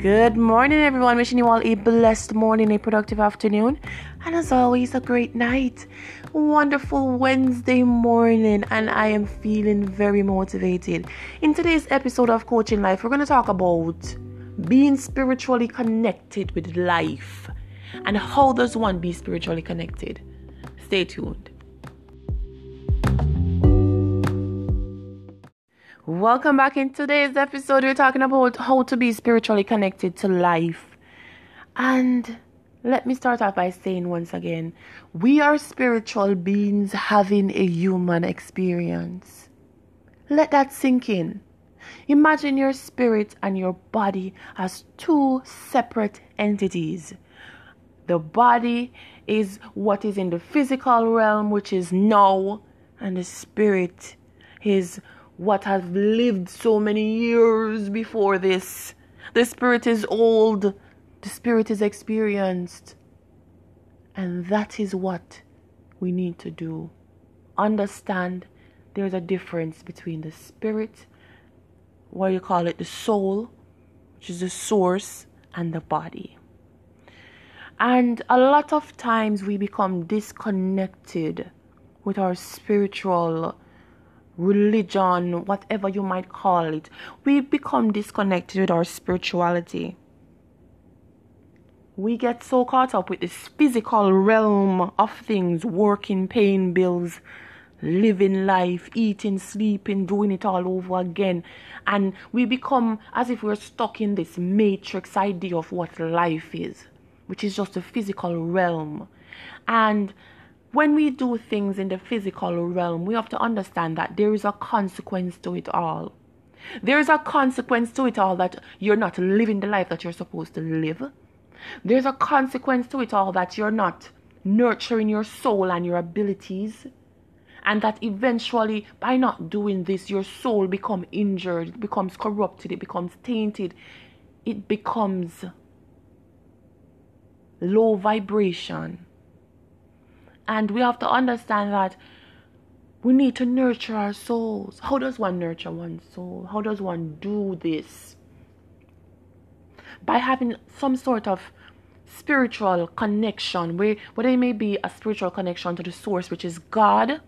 Good morning, everyone. Wishing you all a blessed morning, a productive afternoon, and as always, a great night. Wonderful Wednesday morning, and I am feeling very motivated. In today's episode of Coaching Life, we're going to talk about being spiritually connected with life and how does one be spiritually connected. Stay tuned. Welcome back. In today's episode, we're talking about how to be spiritually connected to life. And let me start off by saying once again we are spiritual beings having a human experience. Let that sink in. Imagine your spirit and your body as two separate entities. The body is what is in the physical realm, which is now, and the spirit is what has lived so many years before this. The spirit is old, the spirit is experienced. And that is what we need to do. Understand there's a difference between the spirit, what you call it, the soul, which is the source, and the body. And a lot of times we become disconnected with our spiritual religion, whatever you might call it, we become disconnected with our spirituality. We get so caught up with this physical realm of things working, paying bills, living life, eating, sleeping, doing it all over again. And we become as if we're stuck in this matrix idea of what life is, which is just a physical realm. And when we do things in the physical realm, we have to understand that there is a consequence to it all. There is a consequence to it all that you're not living the life that you're supposed to live. There's a consequence to it all that you're not nurturing your soul and your abilities. And that eventually, by not doing this, your soul becomes injured, it becomes corrupted, it becomes tainted, it becomes low vibration and we have to understand that we need to nurture our souls. How does one nurture one's soul? How does one do this? By having some sort of spiritual connection, where whether it may be a spiritual connection to the source, which is God,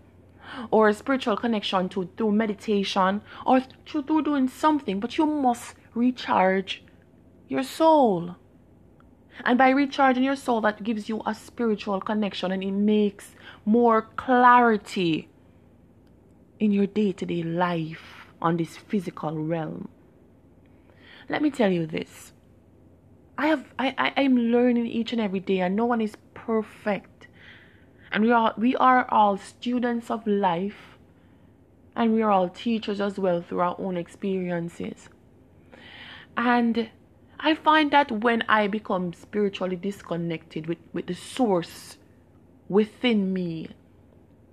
or a spiritual connection to through meditation, or through, doing something, but you must recharge your soul. And by recharging your soul, that gives you a spiritual connection and it makes more clarity in your day to day life on this physical realm. Let me tell you this. I have I, I am learning each and every day and no one is perfect. And we are we are all students of life and we are all teachers as well through our own experiences. And I find that when I become spiritually disconnected with, with the source within me,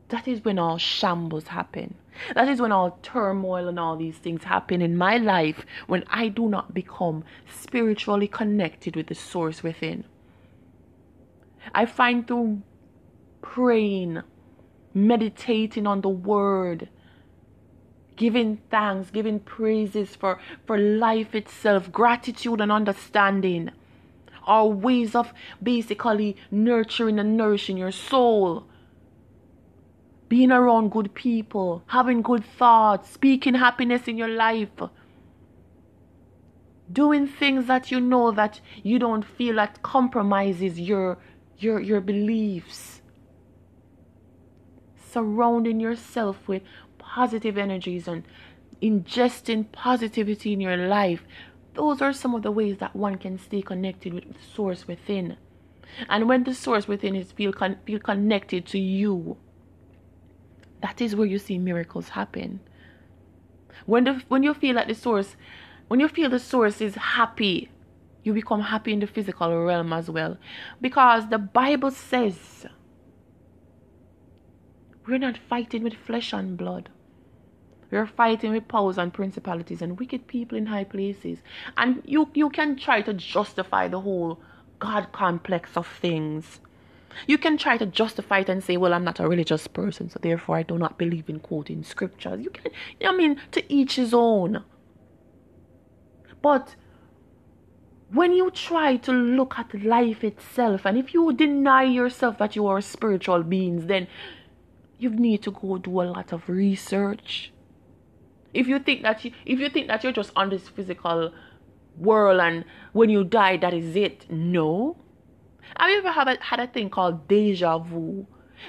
that is when all shambles happen. That is when all turmoil and all these things happen in my life when I do not become spiritually connected with the source within. I find through praying, meditating on the word, giving thanks, giving praises for, for life itself, gratitude and understanding are ways of basically nurturing and nourishing your soul. Being around good people, having good thoughts, speaking happiness in your life, doing things that you know that you don't feel that compromises your your your beliefs. Surrounding yourself with positive energies and ingesting positivity in your life. Those are some of the ways that one can stay connected with the source within. And when the source within is feel con- feel connected to you, that is where you see miracles happen. When the when you feel that the source, when you feel the source is happy, you become happy in the physical realm as well, because the Bible says we're not fighting with flesh and blood. We are fighting with powers and principalities and wicked people in high places. And you, you can try to justify the whole God complex of things. You can try to justify it and say, well, I'm not a religious person, so therefore I do not believe in quoting scriptures. You can, I mean, to each his own. But when you try to look at life itself, and if you deny yourself that you are spiritual beings, then you need to go do a lot of research. If you think that you, if you think that you're just on this physical world and when you die that is it, no. Have you ever had a, had a thing called deja vu?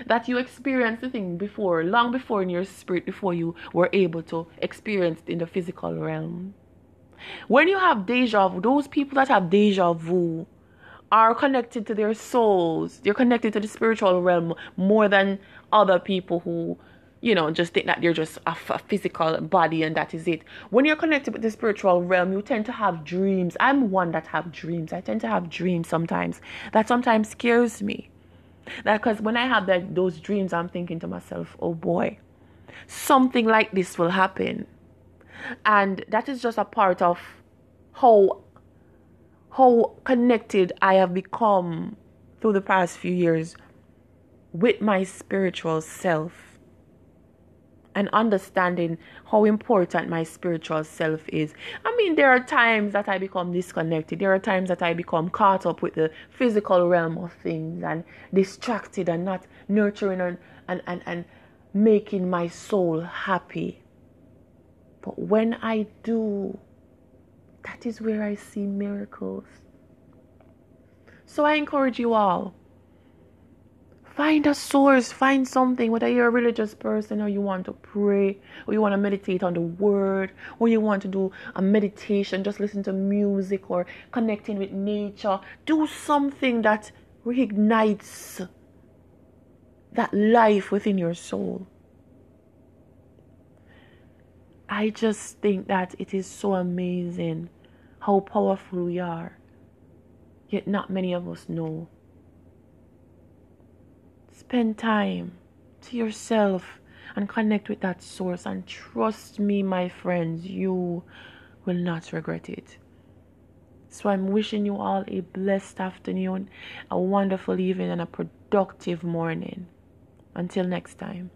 That you experienced the thing before, long before in your spirit, before you were able to experience it in the physical realm. When you have deja vu, those people that have deja vu are connected to their souls. They're connected to the spiritual realm more than other people who, you know, just think that they're just a, physical body and that is it. When you're connected with the spiritual realm, you tend to have dreams. I'm one that have dreams. I tend to have dreams sometimes. That sometimes scares me. That because when I have that those dreams, I'm thinking to myself, oh boy, something like this will happen and that is just a part of how how connected I have become through the past few years with my spiritual self and understanding how important my spiritual self is. I mean, there are times that I become disconnected. There are times that I become caught up with the physical realm of things and distracted and not nurturing and, and, and, and making my soul happy. But when I do, that is where I see miracles. So I encourage you all. Find a source, find something, whether you're a religious person or you want to pray, or you want to meditate on the word, or you want to do a meditation, just listen to music or connecting with nature. Do something that reignites that life within your soul. I just think that it is so amazing how powerful we are. Yet not many of us know. Spend time to yourself and connect with that source. And trust me, my friends, you will not regret it. So I'm wishing you all a blessed afternoon, a wonderful evening, and a productive morning. Until next time.